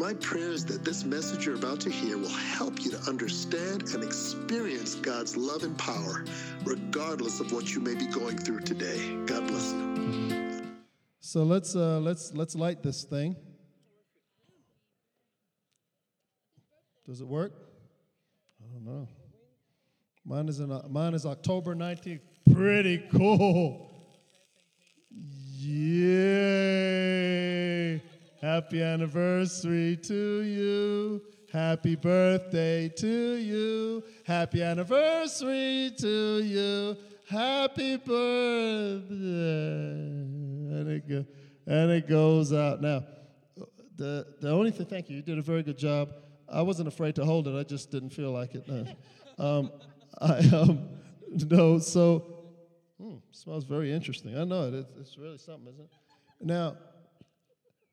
My prayer is that this message you're about to hear will help you to understand and experience God's love and power, regardless of what you may be going through today. God bless you. So let's uh, let's let's light this thing. Does it work? I don't know. Mine is in, mine is October 19th. Pretty cool. Yay! Happy anniversary to you. Happy birthday to you. Happy anniversary to you. Happy birthday. And it, go, and it goes out. Now, the, the only thing, thank you, you did a very good job. I wasn't afraid to hold it, I just didn't feel like it. No, um, I, um, no so, hmm, smells very interesting. I know it, it's, it's really something, isn't it? Now,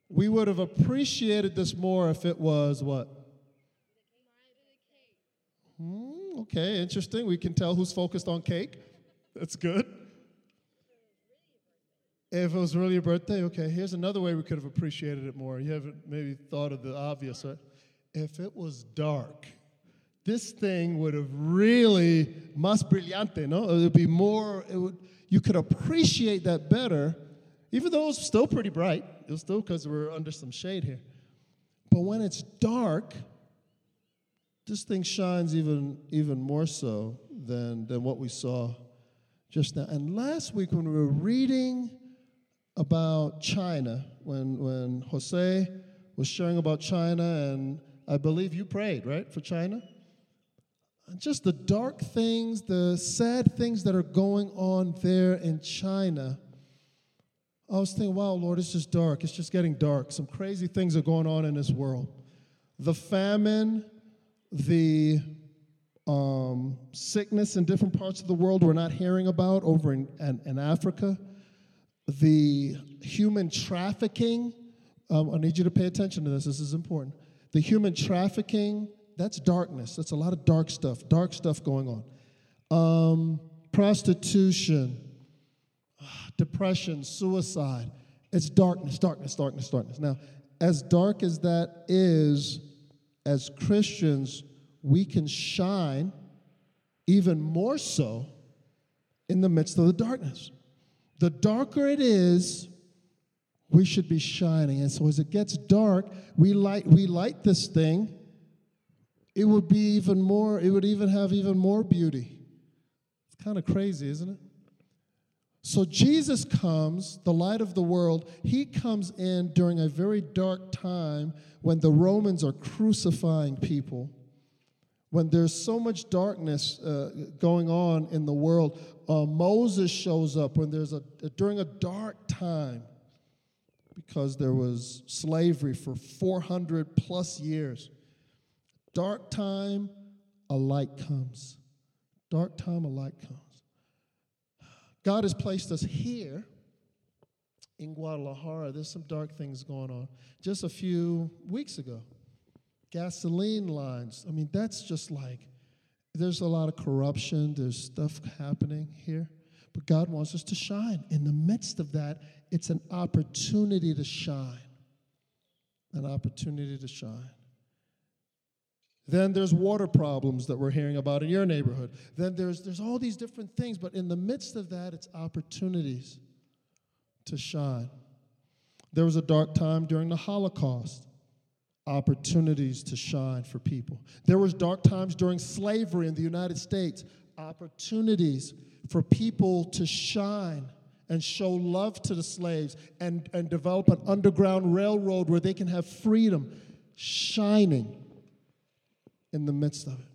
we would have appreciated this more if it was what? Hmm, okay, interesting. We can tell who's focused on cake. That's good. If it was really a birthday, okay, here's another way we could have appreciated it more. You haven't maybe thought of the obvious, right? If it was dark, this thing would have really más brillante, no? It would be more, it would, you could appreciate that better, even though it's still pretty bright. It was still because we're under some shade here. But when it's dark, this thing shines even, even more so than, than what we saw just now. And last week, when we were reading about China, when, when Jose was sharing about China, and I believe you prayed, right, for China? Just the dark things, the sad things that are going on there in China. I was thinking, wow, Lord, it's just dark. It's just getting dark. Some crazy things are going on in this world. The famine, the um, sickness in different parts of the world we're not hearing about over in, in, in Africa, the human trafficking. Um, I need you to pay attention to this, this is important. The human trafficking, that's darkness. That's a lot of dark stuff, dark stuff going on. Um, prostitution, depression, suicide. It's darkness, darkness, darkness, darkness. Now, as dark as that is, as Christians, we can shine even more so in the midst of the darkness. The darker it is, we should be shining. And so as it gets dark, we light we light this thing. It would be even more, it would even have even more beauty. It's kind of crazy, isn't it? So Jesus comes, the light of the world, he comes in during a very dark time when the Romans are crucifying people when there's so much darkness uh, going on in the world, uh, Moses shows up when there's a, during a dark time because there was slavery for 400 plus years. Dark time, a light comes. Dark time, a light comes. God has placed us here in Guadalajara. There's some dark things going on. Just a few weeks ago, gasoline lines. I mean, that's just like, there's a lot of corruption, there's stuff happening here. But God wants us to shine. In the midst of that, it's an opportunity to shine. An opportunity to shine. Then there's water problems that we're hearing about in your neighborhood. Then there's, there's all these different things, but in the midst of that, it's opportunities to shine. There was a dark time during the Holocaust opportunities to shine for people. There was dark times during slavery in the United States, opportunities for people to shine and show love to the slaves and, and develop an underground railroad where they can have freedom shining in the midst of it.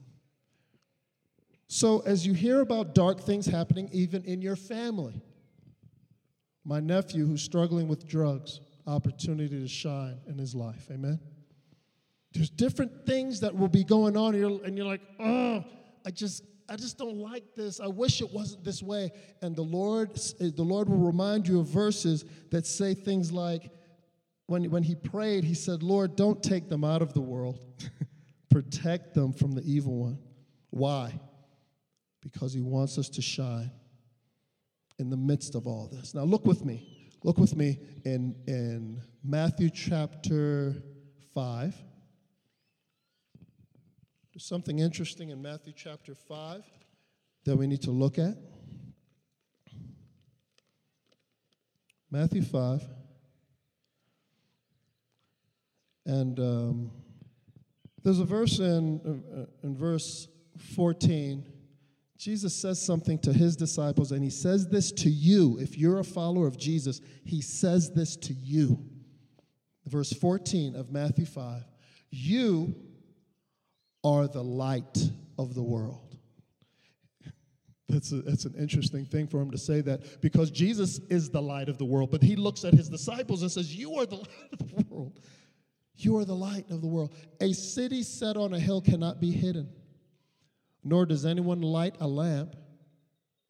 So, as you hear about dark things happening even in your family, my nephew who's struggling with drugs, opportunity to shine in his life. Amen. There's different things that will be going on, and you're, and you're like, oh, I just, I just don't like this. I wish it wasn't this way. And the Lord, the Lord will remind you of verses that say things like, when, when he prayed, he said, Lord, don't take them out of the world. Protect them from the evil one. Why? Because he wants us to shine in the midst of all this. Now, look with me. Look with me in, in Matthew chapter 5. There's something interesting in Matthew chapter 5 that we need to look at. Matthew 5. And um, there's a verse in, uh, in verse 14. Jesus says something to his disciples, and he says this to you. If you're a follower of Jesus, he says this to you. Verse 14 of Matthew 5 You are the light of the world. That's, a, that's an interesting thing for him to say that because Jesus is the light of the world, but he looks at his disciples and says, You are the light of the world. You are the light of the world. A city set on a hill cannot be hidden, nor does anyone light a lamp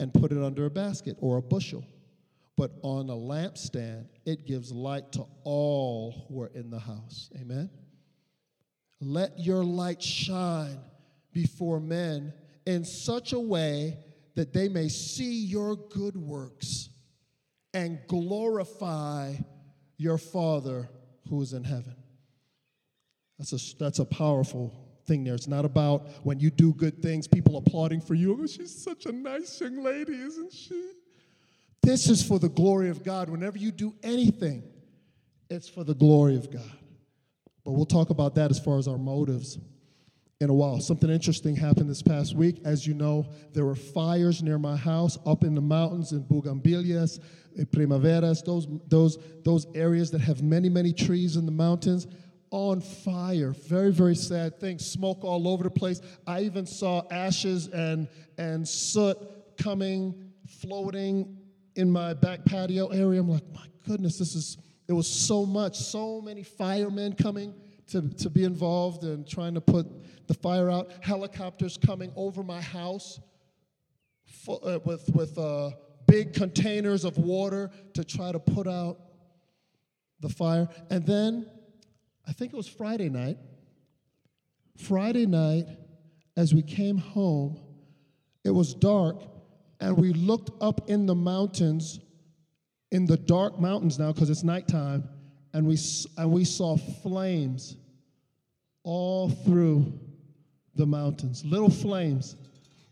and put it under a basket or a bushel, but on a lampstand it gives light to all who are in the house. Amen. Let your light shine before men in such a way that they may see your good works and glorify your Father who is in heaven. That's a, that's a powerful thing there. It's not about when you do good things, people applauding for you. Oh, she's such a nice young lady, isn't she? This is for the glory of God. Whenever you do anything, it's for the glory of God. But we'll talk about that as far as our motives in a while. Something interesting happened this past week. As you know, there were fires near my house up in the mountains in Bugambilias, Primaveras, those, those, those areas that have many, many trees in the mountains on fire. Very, very sad thing. Smoke all over the place. I even saw ashes and, and soot coming, floating in my back patio area. I'm like, my goodness, this is, it was so much, so many firemen coming to, to be involved and trying to put the fire out. Helicopters coming over my house for, uh, with, with uh, big containers of water to try to put out the fire. And then I think it was Friday night. Friday night, as we came home, it was dark, and we looked up in the mountains, in the dark mountains now, because it's nighttime, and we, and we saw flames all through the mountains, little flames.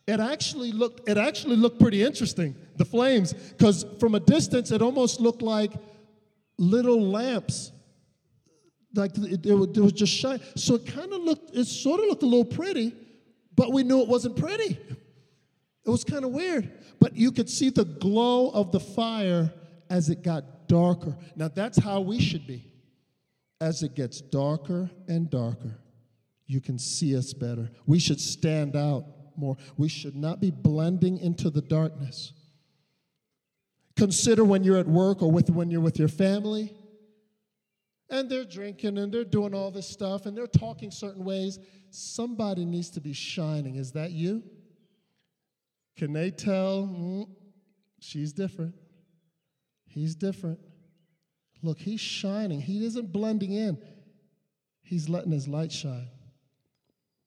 It actually looked, it actually looked pretty interesting, the flames, because from a distance, it almost looked like little lamps like it, it, was just shine. So it kind of looked, it sort of looked a little pretty, but we knew it wasn't pretty. It was kind of weird. But you could see the glow of the fire as it got darker. Now that's how we should be. As it gets darker and darker, you can see us better. We should stand out more. We should not be blending into the darkness. Consider when you're at work or with, when you're with your family and they're drinking and they're doing all this stuff and they're talking certain ways. Somebody needs to be shining. Is that you? Can they tell? Mm, she's different. He's different. Look, he's shining. He isn't blending in, he's letting his light shine.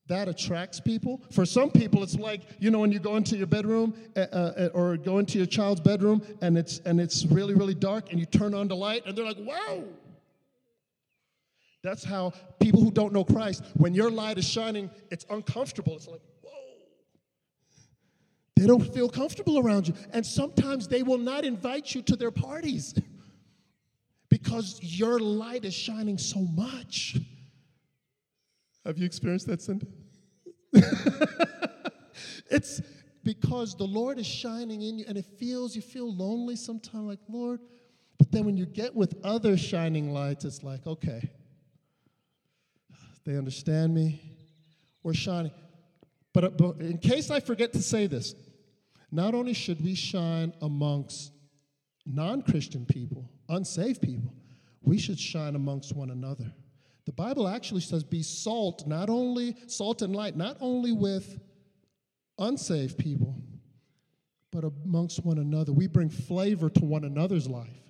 That attracts people. For some people, it's like you know when you go into your bedroom uh, or go into your child's bedroom and it's and it's really really dark and you turn on the light and they're like, "Wow, that's how people who don't know Christ, when your light is shining, it's uncomfortable. It's like, whoa. They don't feel comfortable around you. And sometimes they will not invite you to their parties because your light is shining so much. Have you experienced that, Cindy? it's because the Lord is shining in you and it feels, you feel lonely sometimes, like, Lord. But then when you get with other shining lights, it's like, okay, they understand me. We're shining. But, but in case I forget to say this, not only should we shine amongst non Christian people, unsaved people, we should shine amongst one another. The Bible actually says, be salt, not only salt and light, not only with unsaved people, but amongst one another. We bring flavor to one another's life.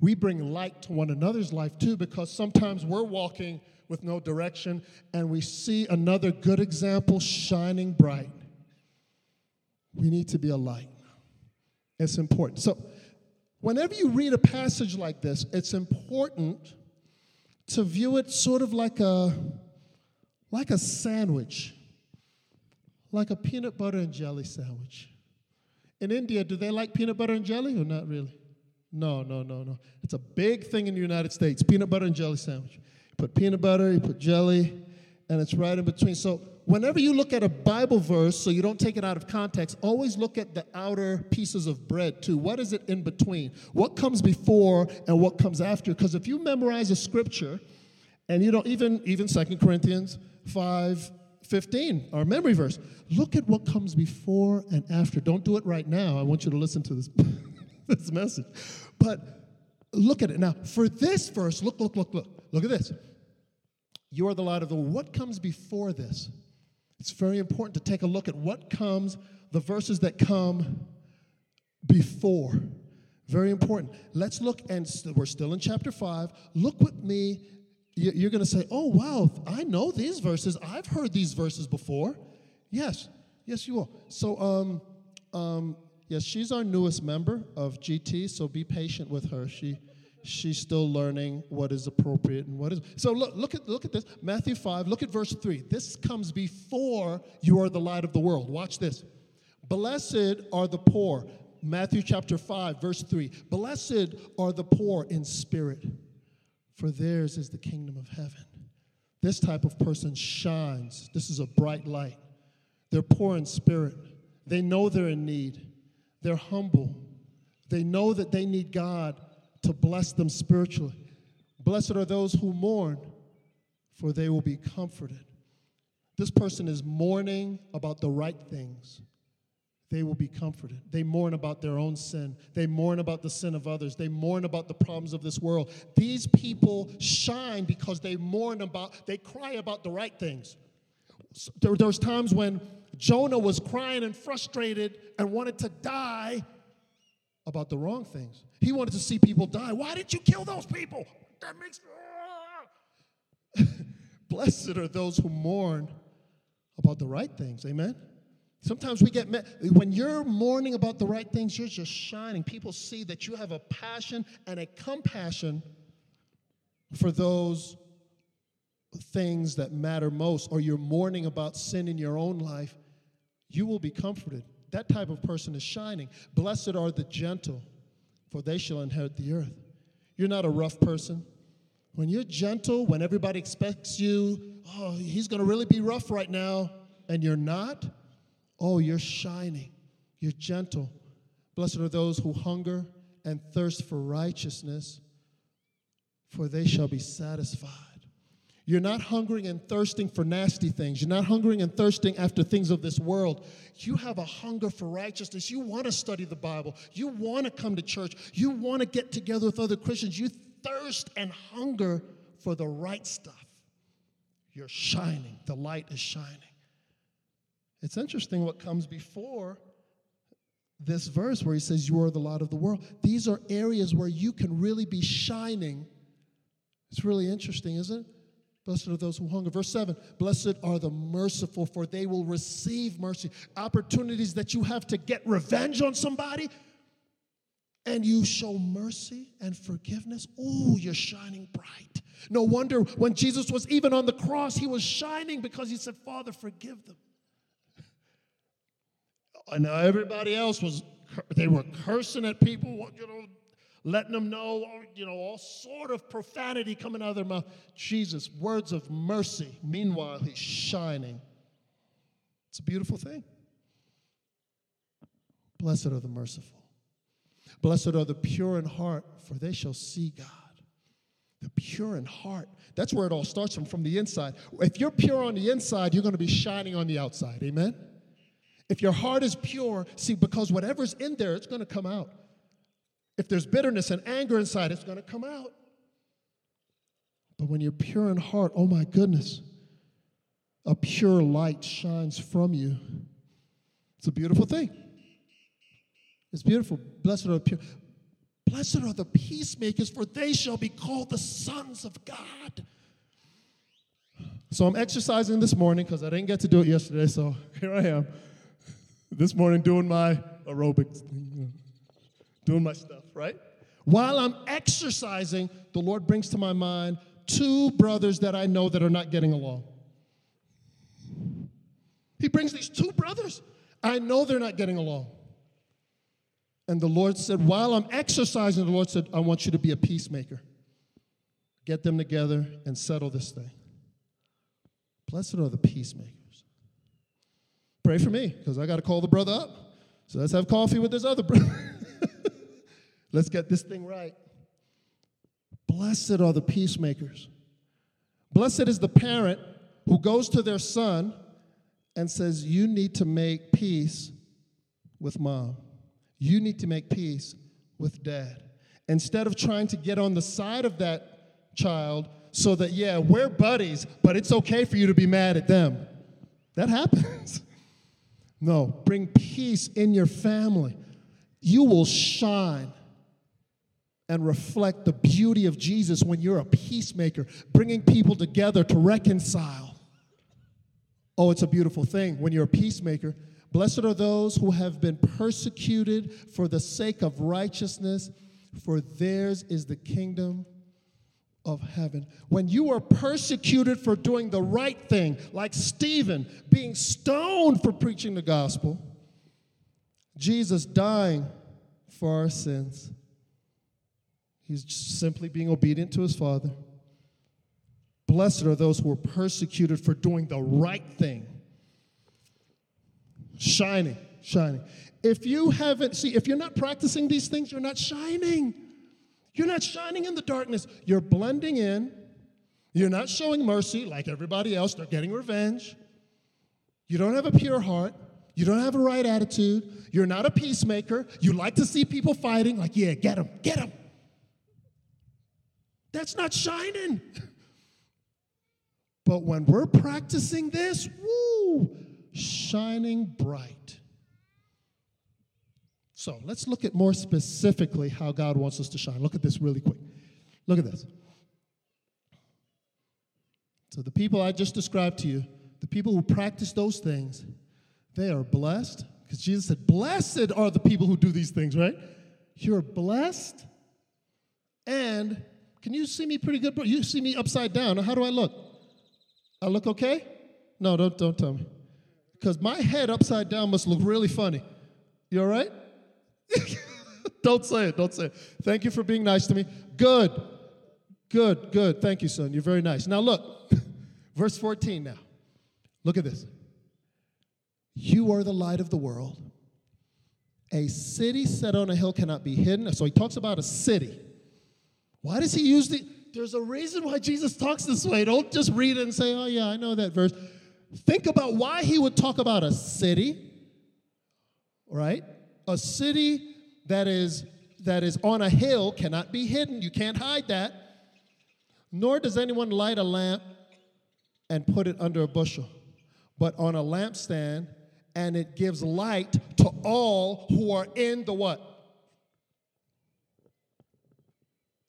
We bring light to one another's life too, because sometimes we're walking with no direction, and we see another good example shining bright. We need to be a light. It's important. So, whenever you read a passage like this, it's important to view it sort of like a like a sandwich, like a peanut butter and jelly sandwich. In India, do they like peanut butter and jelly or not really? No, no, no, no. It's a big thing in the United States peanut butter and jelly sandwich. You put peanut butter, you put jelly, and it's right in between. So, whenever you look at a Bible verse, so you don't take it out of context, always look at the outer pieces of bread too. What is it in between? What comes before and what comes after? Because if you memorize a scripture, and you don't even even Second Corinthians 5 15, our memory verse. Look at what comes before and after. Don't do it right now. I want you to listen to this, this message. But look at it. Now, for this verse, look, look, look, look. Look at this. You are the light of the world. What comes before this? It's very important to take a look at what comes, the verses that come before. Very important. Let's look, and we're still in chapter 5. Look with me you're going to say, oh, wow, I know these verses. I've heard these verses before. Yes, yes, you will. So, um, um, yes, she's our newest member of GT, so be patient with her. She, she's still learning what is appropriate and what is. So look, look at look at this. Matthew 5, look at verse 3. This comes before you are the light of the world. Watch this. Blessed are the poor. Matthew chapter 5, verse 3. Blessed are the poor in spirit for theirs is the kingdom of heaven. This type of person shines. This is a bright light. They're poor in spirit. They know they're in need. They're humble. They know that they need God to bless them spiritually. Blessed are those who mourn, for they will be comforted. This person is mourning about the right things they will be comforted. They mourn about their own sin. They mourn about the sin of others. They mourn about the problems of this world. These people shine because they mourn about, they cry about the right things. There, there was times when Jonah was crying and frustrated and wanted to die about the wrong things. He wanted to see people die. Why did you kill those people? That makes. Blessed are those who mourn about the right things. Amen. Sometimes we get, when you're mourning about the right things, you're just shining. People see that you have a passion and a compassion for those things that matter most, or you're mourning about sin in your own life, you will be comforted. That type of person is shining. Blessed are the gentle, for they shall inherit the earth. You're not a rough person. When you're gentle, when everybody expects you, oh, he's going to really be rough right now, and you're not, Oh, you're shining. You're gentle. Blessed are those who hunger and thirst for righteousness, for they shall be satisfied. You're not hungering and thirsting for nasty things. You're not hungering and thirsting after things of this world. You have a hunger for righteousness. You want to study the Bible. You want to come to church. You want to get together with other Christians. You thirst and hunger for the right stuff. You're shining. The light is shining. It's interesting what comes before this verse where he says, You are the light of the world. These are areas where you can really be shining. It's really interesting, isn't it? Blessed are those who hunger. Verse 7 Blessed are the merciful, for they will receive mercy. Opportunities that you have to get revenge on somebody, and you show mercy and forgiveness. Oh, you're shining bright. No wonder when Jesus was even on the cross, he was shining because he said, Father, forgive them and now everybody else was, they were cursing at people, What, you know, letting them know, you know, all sort of profanity coming out of their mouth. Jesus, words of mercy. Meanwhile, he's shining. It's a beautiful thing. Blessed are the merciful. Blessed are the pure in heart, for they shall see God. The pure in heart. That's where it all starts from, from the inside. If you're pure on the inside, you're going to be shining on the outside. Amen? If your heart is pure, see, because whatever's in there, it's going to come out. If there's bitterness and anger inside, it's going to come out. But when you're pure in heart, oh my goodness, a pure light shines from you. It's a beautiful thing. It's beautiful. Blessed are the pure. Blessed are the peacemakers, for they shall be called the sons of God. So I'm exercising this morning because I didn't get to do it yesterday, so here I am this morning doing my aerobics, doing my stuff, right? While I'm exercising, the Lord brings to my mind two brothers that I know that are not getting along. He brings these two brothers. I know they're not getting along. And the Lord said, while I'm exercising, the Lord said, I want you to be a peacemaker. Get them together and settle this thing. Blessed are the peacemakers. Pray for me, because I got to call the brother up. So let's have coffee with this other brother. let's get this thing right. Blessed are the peacemakers. Blessed is the parent who goes to their son and says, You need to make peace with mom. You need to make peace with dad. Instead of trying to get on the side of that child so that, yeah, we're buddies, but it's okay for you to be mad at them. That happens. no, bring peace in your family. You will shine and reflect the beauty of Jesus when you're a peacemaker, bringing people together to reconcile. Oh, it's a beautiful thing when you're a peacemaker. Blessed are those who have been persecuted for the sake of righteousness, for theirs is the kingdom of heaven. When you are persecuted for doing the right thing, like Stephen being stoned for preaching the gospel, Jesus dying for our sins, he's simply being obedient to his Father. Blessed are those who are persecuted for doing the right thing. Shining, shining. If you haven't, see, if you're not practicing these things, you're not shining. You're not shining in the darkness. You're blending in. You're not showing mercy like everybody else. They're getting revenge. You don't have a pure heart. You don't have a right attitude. You're not a peacemaker. You like to see people fighting, like, yeah, get them, get them. That's not shining. But when we're practicing this, woo, shining bright. So let's look at more specifically how God wants us to shine. Look at this really quick. Look at this. So, the people I just described to you, the people who practice those things, they are blessed. Because Jesus said, Blessed are the people who do these things, right? You're blessed. And can you see me pretty good, bro? You see me upside down. How do I look? I look okay? No, don't, don't tell me. Because my head upside down must look really funny. You all right? don't say it. Don't say it. Thank you for being nice to me. Good. Good, good. Thank you, son. You're very nice. Now, look, verse 14 now. Look at this. You are the light of the world. A city set on a hill cannot be hidden. So he talks about a city. Why does he use the. There's a reason why Jesus talks this way. Don't just read it and say, oh, yeah, I know that verse. Think about why he would talk about a city, right? A city that is that is on a hill cannot be hidden. You can't hide that. Nor does anyone light a lamp and put it under a bushel, but on a lampstand, and it gives light to all who are in the what?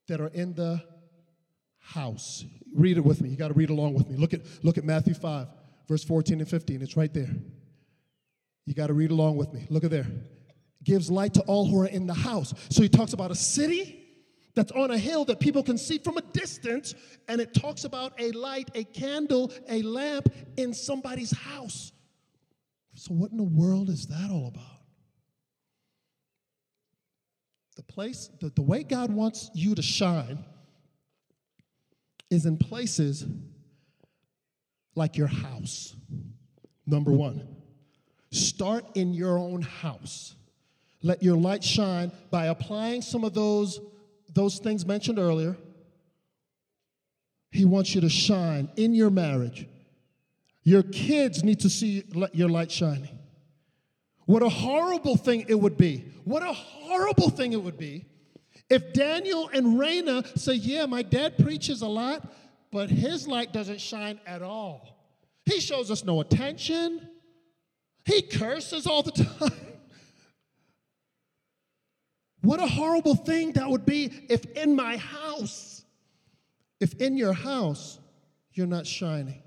That are in the house. Read it with me. You got to read along with me. Look at look at Matthew 5, verse 14 and 15. It's right there. You got to read along with me. Look at there gives light to all who are in the house. So he talks about a city that's on a hill that people can see from a distance, and it talks about a light, a candle, a lamp in somebody's house. So, what in the world is that all about? The place, the, the way God wants you to shine is in places like your house. Number one, start in your own house. Let your light shine by applying some of those, those things mentioned earlier. He wants you to shine in your marriage. Your kids need to see your light shining. What a horrible thing it would be. What a horrible thing it would be if Daniel and Raina say, Yeah, my dad preaches a lot, but his light doesn't shine at all. He shows us no attention, he curses all the time. What a horrible thing that would be if in my house, if in your house, you're not shining.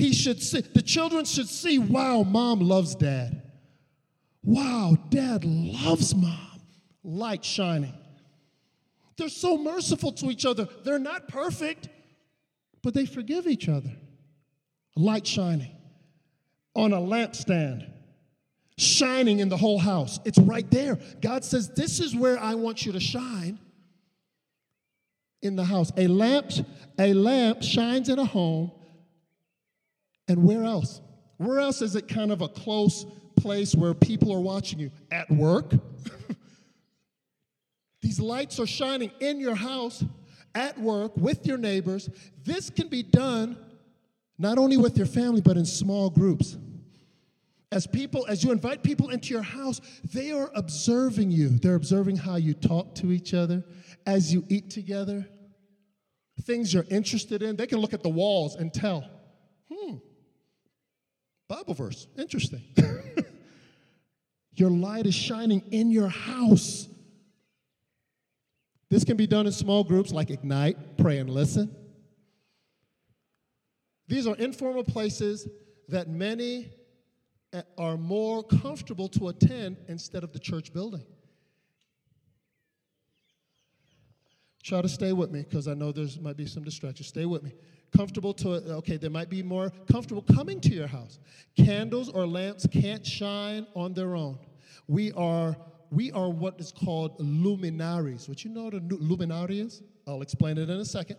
He should see, the children should see, wow, mom loves dad. Wow, dad loves mom. Light shining. They're so merciful to each other. They're not perfect, but they forgive each other. Light shining on a lampstand, shining in the whole house. It's right there. God says, This is where I want you to shine in the house. A lamp, a lamp shines in a home. And where else? Where else is it kind of a close place where people are watching you? At work. These lights are shining in your house, at work, with your neighbors. This can be done not only with your family, but in small groups. As people, as you invite people into your house, they are observing you. They're observing how you talk to each other, as you eat together, things you're interested in. They can look at the walls and tell, hmm, Bible verse, interesting. your light is shining in your house. This can be done in small groups like Ignite, Pray and Listen. These are informal places that many are more comfortable to attend instead of the church building. Try to stay with me because I know there's might be some distractions. Stay with me. Comfortable to okay, there might be more comfortable coming to your house. Candles or lamps can't shine on their own. We are we are what is called luminaries. What you know what a luminary is? I'll explain it in a second.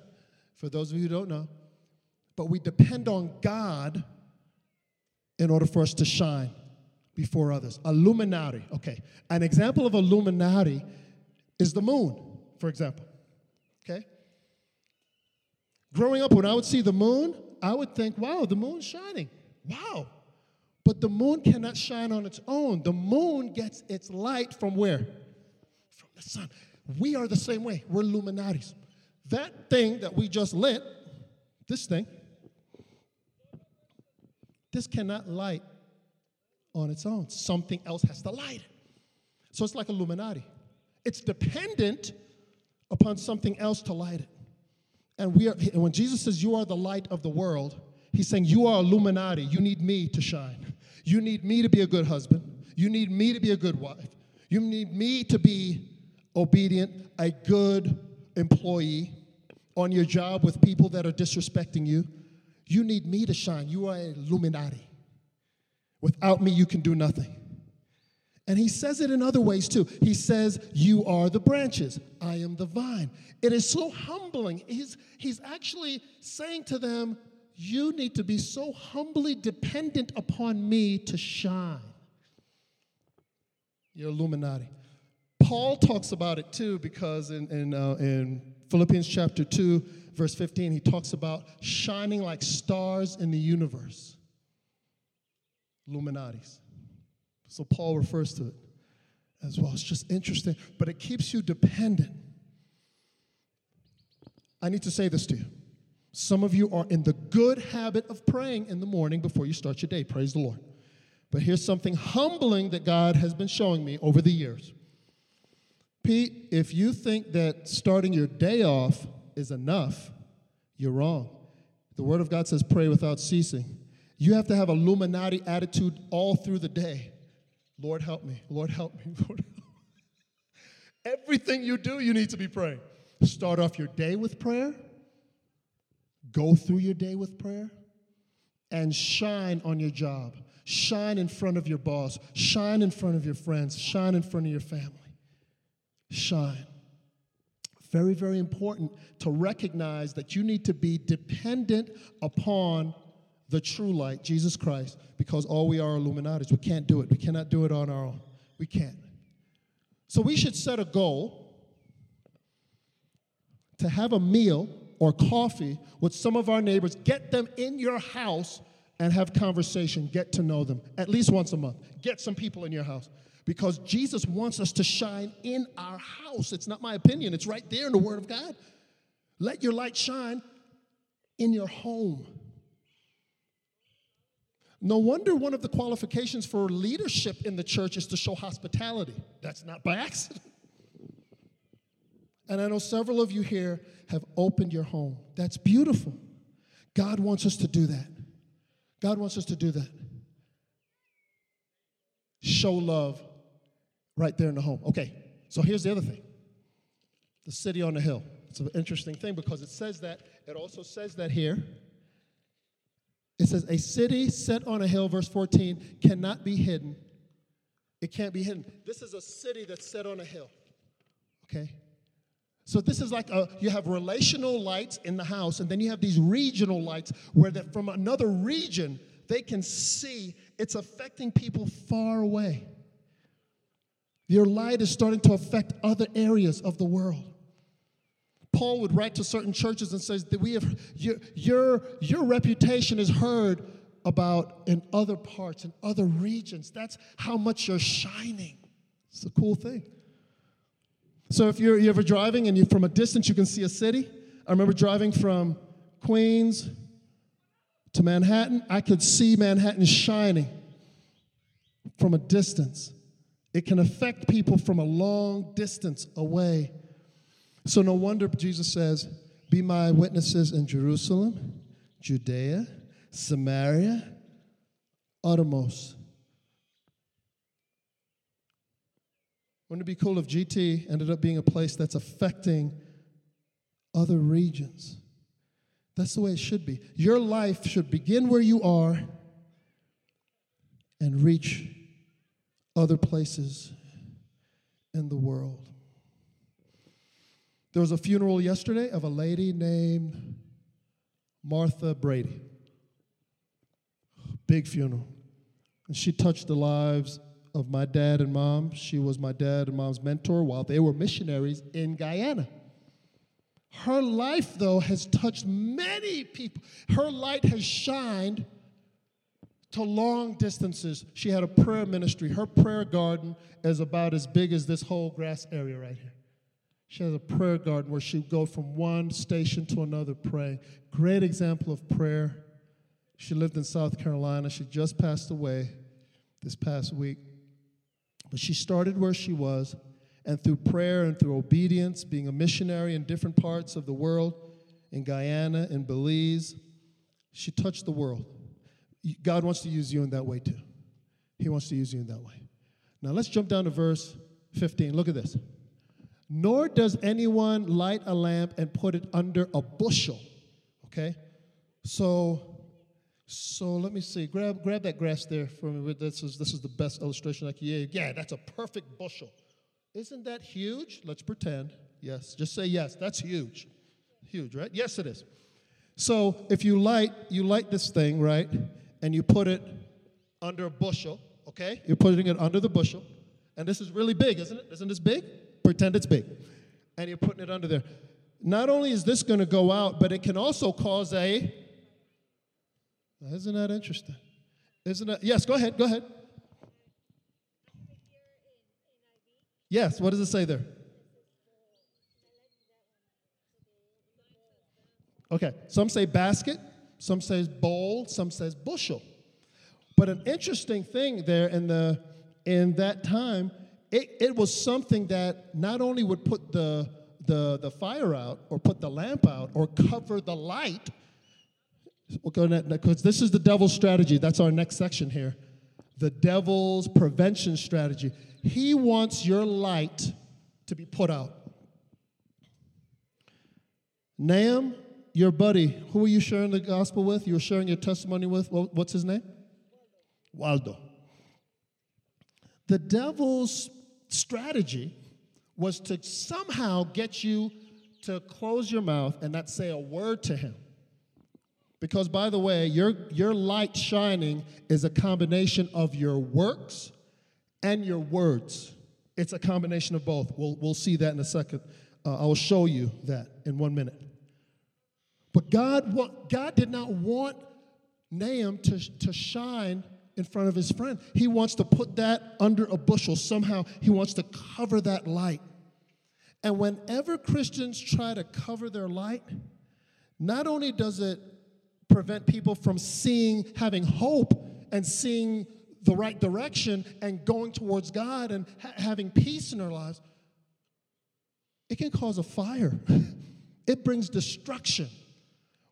For those of you who don't know, but we depend on God in order for us to shine before others. Illuminati. Okay. An example of a luminati is the moon, for example. Okay? Growing up, when I would see the moon, I would think, wow, the moon's shining. Wow. But the moon cannot shine on its own. The moon gets its light from where? From the sun. We are the same way. We're luminaries. That thing that we just lit, this thing, this cannot light on its own. Something else has to light it. So it's like a Illuminati. It's dependent upon something else to light it. And we are, and when Jesus says, You are the light of the world, he's saying, You are Illuminati. You need me to shine. You need me to be a good husband. You need me to be a good wife. You need me to be obedient, a good employee on your job with people that are disrespecting you. You need me to shine. You are a luminati. Without me, you can do nothing. And he says it in other ways too. He says, You are the branches, I am the vine. It is so humbling. He's, he's actually saying to them, You need to be so humbly dependent upon me to shine. You're Illuminati. Paul talks about it too because in, in, uh, in Philippians chapter 2, verse 15, he talks about shining like stars in the universe. Illuminatis. So Paul refers to it as well. It's just interesting, but it keeps you dependent. I need to say this to you. Some of you are in the good habit of praying in the morning before you start your day. Praise the Lord. But here's something humbling that God has been showing me over the years. Pete, if you think that starting your day off is enough, you're wrong. The Word of God says, pray without ceasing. You have to have a Illuminati attitude all through the day. Lord, help me. Lord, help me. Lord, help me. Everything you do, you need to be praying. Start off your day with prayer, go through your day with prayer, and shine on your job. Shine in front of your boss, shine in front of your friends, shine in front of your family. Shine. Very, very important to recognize that you need to be dependent upon the true light, Jesus Christ, because all we are Illuminatis. We can't do it. We cannot do it on our own. We can't. So we should set a goal to have a meal or coffee with some of our neighbors, get them in your house and have conversation, get to know them at least once a month. Get some people in your house because Jesus wants us to shine in our house. It's not my opinion, it's right there in the Word of God. Let your light shine in your home. No wonder one of the qualifications for leadership in the church is to show hospitality. That's not by accident. And I know several of you here have opened your home. That's beautiful. God wants us to do that. God wants us to do that. Show love right there in the home. Okay, so here's the other thing The city on the hill. It's an interesting thing because it says that, it also says that here. It says, A city set on a hill, verse 14, cannot be hidden. It can't be hidden. This is a city that's set on a hill. Okay? So this is like a, you have relational lights in the house, and then you have these regional lights where that from another region they can see it's affecting people far away. Your light is starting to affect other areas of the world. Paul would write to certain churches and says that we have your, your, your reputation is heard about in other parts, in other regions. That's how much you're shining. It's a cool thing. So if you're, you're ever driving and you from a distance you can see a city, I remember driving from Queens to Manhattan. I could see Manhattan shining from a distance. It can affect people from a long distance away. So no wonder Jesus says, Be my witnesses in Jerusalem, Judea, Samaria, uttermost. Wouldn't it be cool if GT ended up being a place that's affecting other regions? That's the way it should be. Your life should begin where you are and reach other places in the world. There was a funeral yesterday of a lady named Martha Brady. Big funeral. And she touched the lives of my dad and mom. She was my dad and mom's mentor while they were missionaries in Guyana. Her life, though, has touched many people. Her light has shined to long distances. She had a prayer ministry. Her prayer garden is about as big as this whole grass area right here. She has a prayer garden where she'd go from one station to another praying. Great example of prayer. She lived in South Carolina. She just passed away this past week. But she started where she was, and through prayer and through obedience, being a missionary in different parts of the world, in Guyana, in Belize, she touched the world. God wants to use you in that way too. He wants to use you in that way. Now let's jump down to verse 15. Look at this. Nor does anyone light a lamp and put it under a bushel. Okay? So so let me see. Grab grab that grass there for me. This is this is the best illustration I can. Yeah, yeah, that's a perfect bushel. Isn't that huge? Let's pretend. Yes. Just say yes. That's huge. Huge, right? Yes, it is. So if you light, you light this thing, right? And you put it under a bushel, okay? You're putting it under the bushel. And this is really big, isn't it? Isn't this big? Pretend it's big. And you're putting it under there. Not only is this going to go out, but it can also cause a. Isn't that interesting? Isn't that? Yes, go ahead, go ahead. Yes, what does it say there? Okay, some say basket, some says bowl, some says bushel. But an interesting thing there in the in that time, it, it was something that not only would put the, the, the fire out or put the lamp out or cover the light, because this is the devil's strategy. That's our next section here. The devil's prevention strategy. He wants your light to be put out. Nahum, your buddy, who are you sharing the gospel with? You were sharing your testimony with? What's his name? Waldo. The devil's strategy was to somehow get you to close your mouth and not say a word to him. Because, by the way, your, your light shining is a combination of your works and your words. It's a combination of both. We'll, we'll see that in a second. Uh, I will show you that in one minute. But God, God did not want Nahum to, to shine in front of his friend. He wants to put that under a bushel. Somehow, he wants to cover that light. And whenever Christians try to cover their light, not only does it prevent people from seeing, having hope, and seeing the right direction and going towards God and ha- having peace in their lives, it can cause a fire. it brings destruction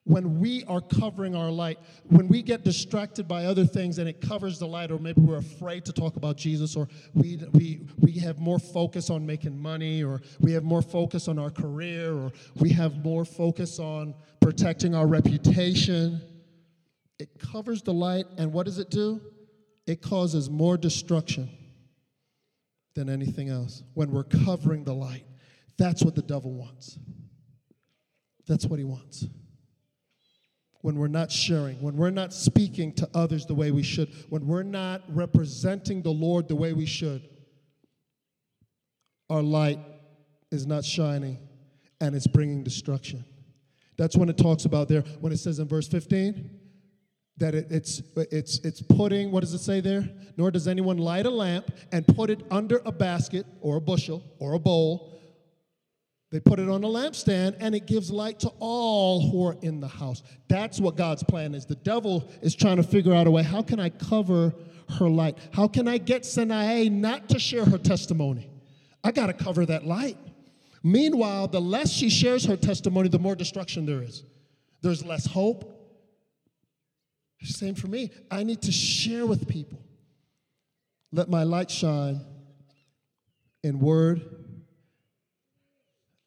when we are covering our light, when we get distracted by other things and it covers the light, or maybe we're afraid to talk about Jesus, or we, we, we have more focus on making money, or we have more focus on our career, or we have more focus on protecting our reputation, it covers the light, and what does it do? It causes more destruction than anything else when we're covering the light. That's what the devil wants. That's what he wants when we're not sharing, when we're not speaking to others the way we should, when we're not representing the Lord the way we should, our light is not shining and it's bringing destruction. That's when it talks about there, when it says in verse 15, that it, it's, it's, it's putting, what does it say there? Nor does anyone light a lamp and put it under a basket or a bushel or a bowl they put it on a lampstand and it gives light to all who are in the house. That's what God's plan is. The devil is trying to figure out a way how can I cover her light? How can I get Sanae not to share her testimony? I got to cover that light. Meanwhile, the less she shares her testimony, the more destruction there is. There's less hope. Same for me. I need to share with people. Let my light shine in word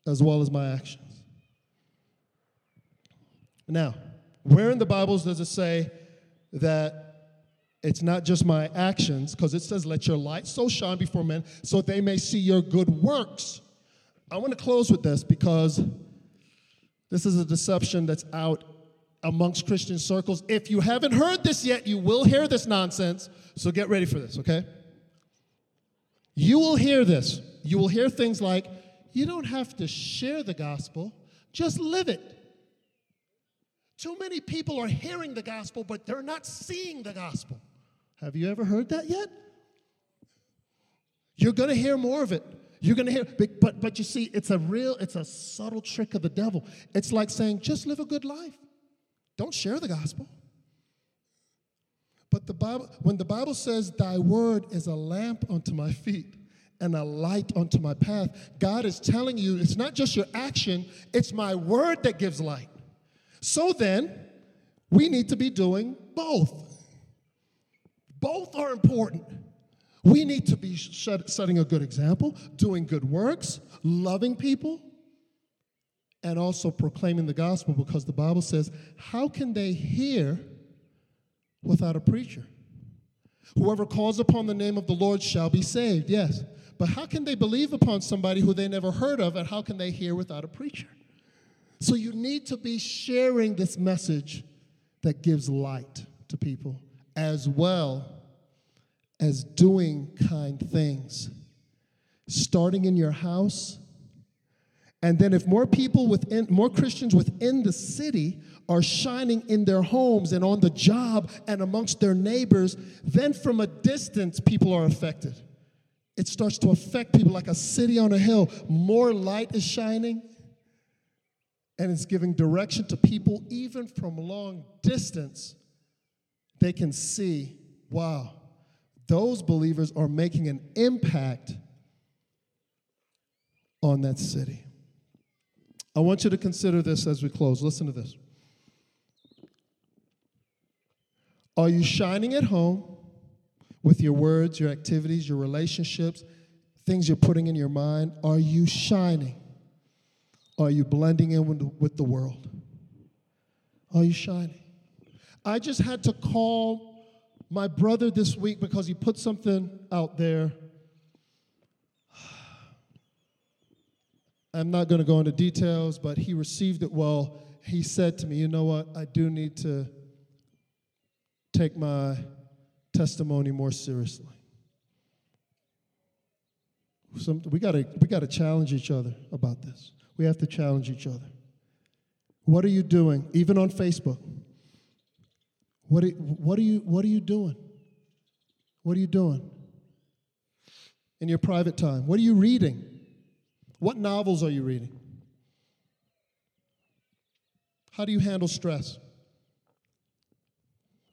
as well as my actions. Now, where in the Bibles does it say that it's not just my actions? Because it says, Let your light so shine before men so they may see your good works. I want to close with this because this is a deception that's out amongst Christian circles. If you haven't heard this yet, you will hear this nonsense. So get ready for this, okay? You will hear this. You will hear things like, you don't have to share the gospel, just live it. Too many people are hearing the gospel, but they're not seeing the gospel. Have you ever heard that yet? You're going to hear more of it. You're going to hear, but, but, but you see, it's a real, it's a subtle trick of the devil. It's like saying, just live a good life. Don't share the gospel. But the Bible, when the Bible says, Thy word is a lamp unto my feet and a light unto my path. God is telling you it's not just your action, it's my word that gives light. So then, we need to be doing both. Both are important. We need to be setting a good example, doing good works, loving people, and also proclaiming the gospel because the Bible says, How can they hear without a preacher? Whoever calls upon the name of the Lord shall be saved. Yes. But how can they believe upon somebody who they never heard of, and how can they hear without a preacher? So you need to be sharing this message that gives light to people, as well as doing kind things. Starting in your house, and then if more people within, more Christians within the city are shining in their homes and on the job and amongst their neighbors, then from a distance people are affected it starts to affect people like a city on a hill. More light is shining, and it's giving direction to people, even from long distance. They can see, wow, those believers are making an impact on that city. I want you to consider this as we close. Listen to this. Are you shining at home? with your words, your activities, your relationships, things you're putting in your mind? Are you shining? Are you blending in with the world? Are you shining? I just had to call my brother this week because he put something out there. I'm not going to go into details, but he received it well. He said to me, You know what? I do need to take my testimony more seriously. Some, we gotta we gotta challenge each other about this. We have to challenge each other. What are you doing, even on Facebook? What are, what are you what are you doing? What are you doing in your private time? What are you reading? What novels are you reading? How do you handle stress?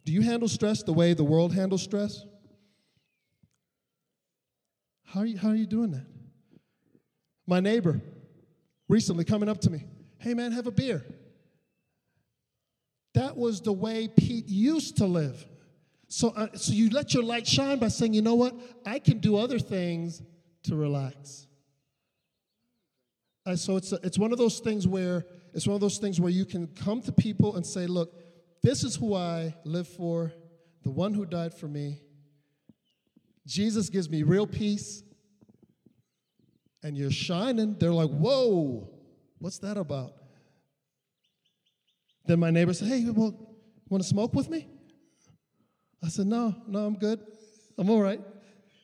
Do you handle stress the way the world handles stress? How are you, how are you doing that? My neighbor recently coming up to me, hey man, have a beer. That was the way Pete used to live. So, uh, so you let your light shine by saying, you know what? I can do other things to relax. Uh, so it's, a, it's one of those things where it's one of those things where you can come to people and say, look, this is who I live for, the one who died for me. Jesus gives me real peace. And you're shining. They're like, whoa, what's that about? Then my neighbor said, hey, well, you want to smoke with me? I said, no, no, I'm good. I'm all right.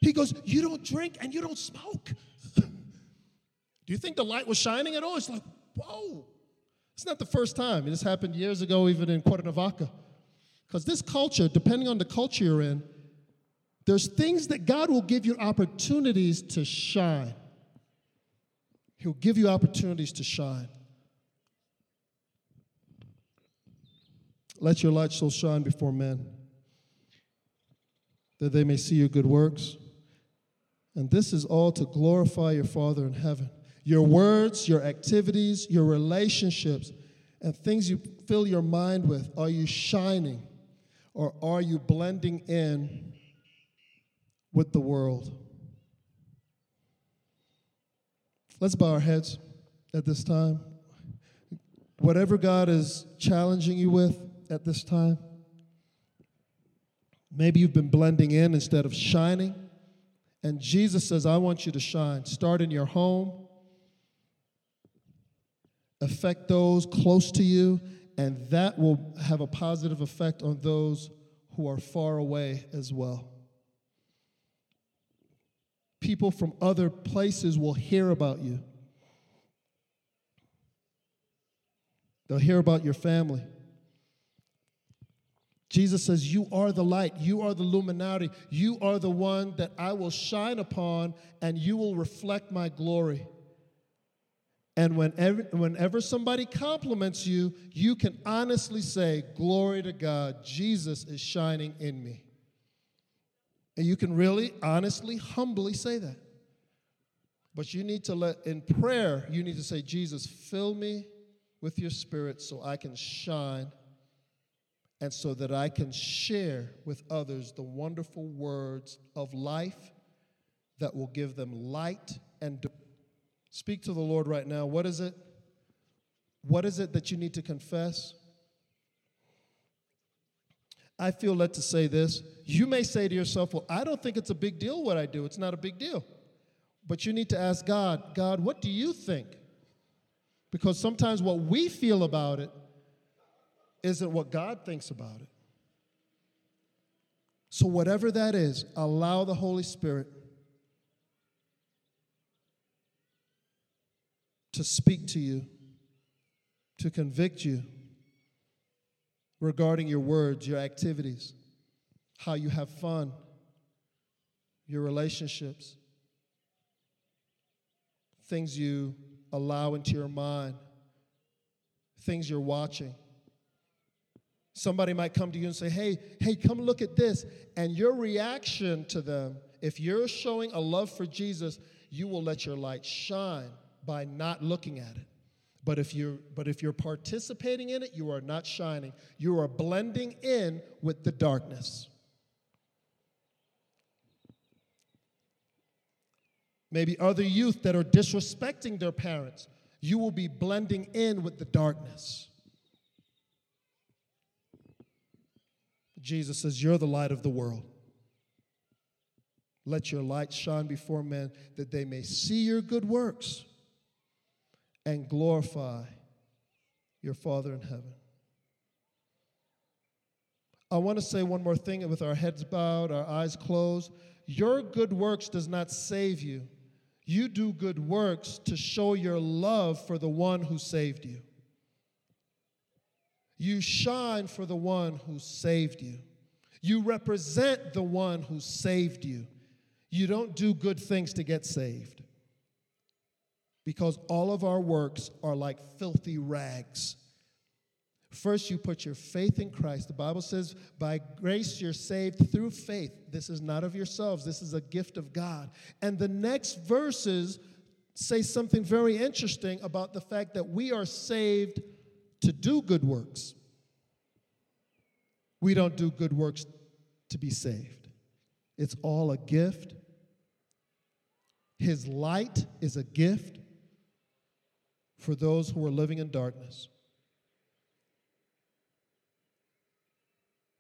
He goes, you don't drink and you don't smoke. Do you think the light was shining at all? It's like, whoa. It's not the first time. This happened years ago, even in Cuernavaca. Because this culture, depending on the culture you're in, there's things that God will give you opportunities to shine. He'll give you opportunities to shine. Let your light so shine before men that they may see your good works. And this is all to glorify your Father in heaven. Your words, your activities, your relationships, and things you fill your mind with, are you shining or are you blending in with the world? Let's bow our heads at this time. Whatever God is challenging you with at this time, maybe you've been blending in instead of shining. And Jesus says, I want you to shine. Start in your home affect those close to you, and that will have a positive effect on those who are far away as well. People from other places will hear about you. They'll hear about your family. Jesus says, You are the light. You are the luminary. You are the one that I will shine upon, and you will reflect my glory. And whenever, whenever somebody compliments you, you can honestly say, Glory to God, Jesus is shining in me. And you can really, honestly, humbly say that. But you need to let, in prayer, you need to say, Jesus, fill me with your spirit so I can shine and so that I can share with others the wonderful words of life that will give them light and Speak to the Lord right now. What is it? What is it that you need to confess? I feel led to say this. You may say to yourself, Well, I don't think it's a big deal what I do. It's not a big deal. But you need to ask God, God, what do you think? Because sometimes what we feel about it isn't what God thinks about it. So, whatever that is, allow the Holy Spirit to speak to you, to convict you regarding your words, your activities, how you have fun, your relationships, things you allow into your mind, things you're watching. Somebody might come to you and say, Hey, hey, come look at this. And your reaction to them, if you're showing a love for Jesus, you will let your light shine by not looking at it. But if you're but if you're participating in it, you are not shining. You are blending in with the darkness. Maybe other youth that are disrespecting their parents, you will be blending in with the darkness. Jesus says, You're the light of the world. Let your light shine before men that they may see your good works and glorify your Father in heaven. I want to say one more thing with our heads bowed, our eyes closed. Your good works does not save you. You do good works to show your love for the one who saved you. You shine for the one who saved you. You represent the one who saved you. You don't do good things to get saved because all of our works are like filthy rags. First, you put your faith in Christ. The Bible says, by grace you're saved through faith. This is not of yourselves, this is a gift of God. And the next verses say something very interesting about the fact that we are saved to do good works. We don't do good works to be saved. It's all a gift. His light is a gift for those who are living in darkness.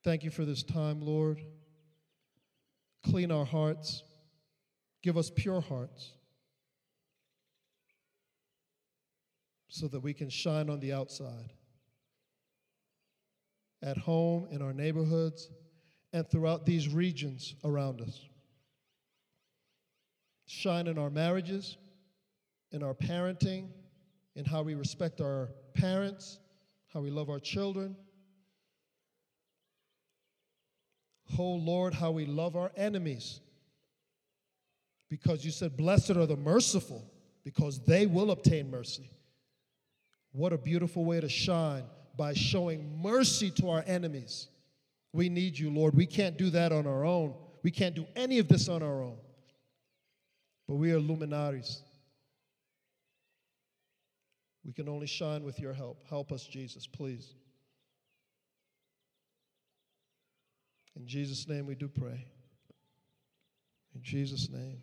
Thank you for this time, Lord. Clean our hearts, give us pure hearts so that we can shine on the outside. At home, in our neighborhoods, and throughout these regions around us. Shine in our marriages, in our parenting, in how we respect our parents, how we love our children. Oh Lord, how we love our enemies. Because you said, Blessed are the merciful, because they will obtain mercy. What a beautiful way to shine by showing mercy to our enemies. We need you, Lord. We can't do that on our own. We can't do any of this on our own. But we are luminaries. We can only shine with your help. Help us, Jesus, please. In Jesus' name we do pray. In Jesus' name.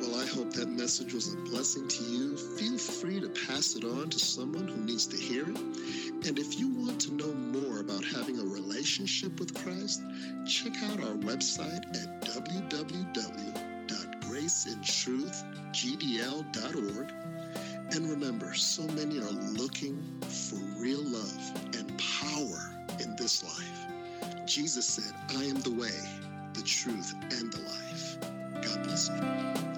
Well, I hope that message was a blessing to you. Feel free to pass it on to someone who needs to hear it. And if you want to know more about having a relationship with Christ, check out our website at www.graceandtruthgdl.org. And remember, so many are looking for real love and power in this life. Jesus said, I am the way, the truth, and the life. God bless you.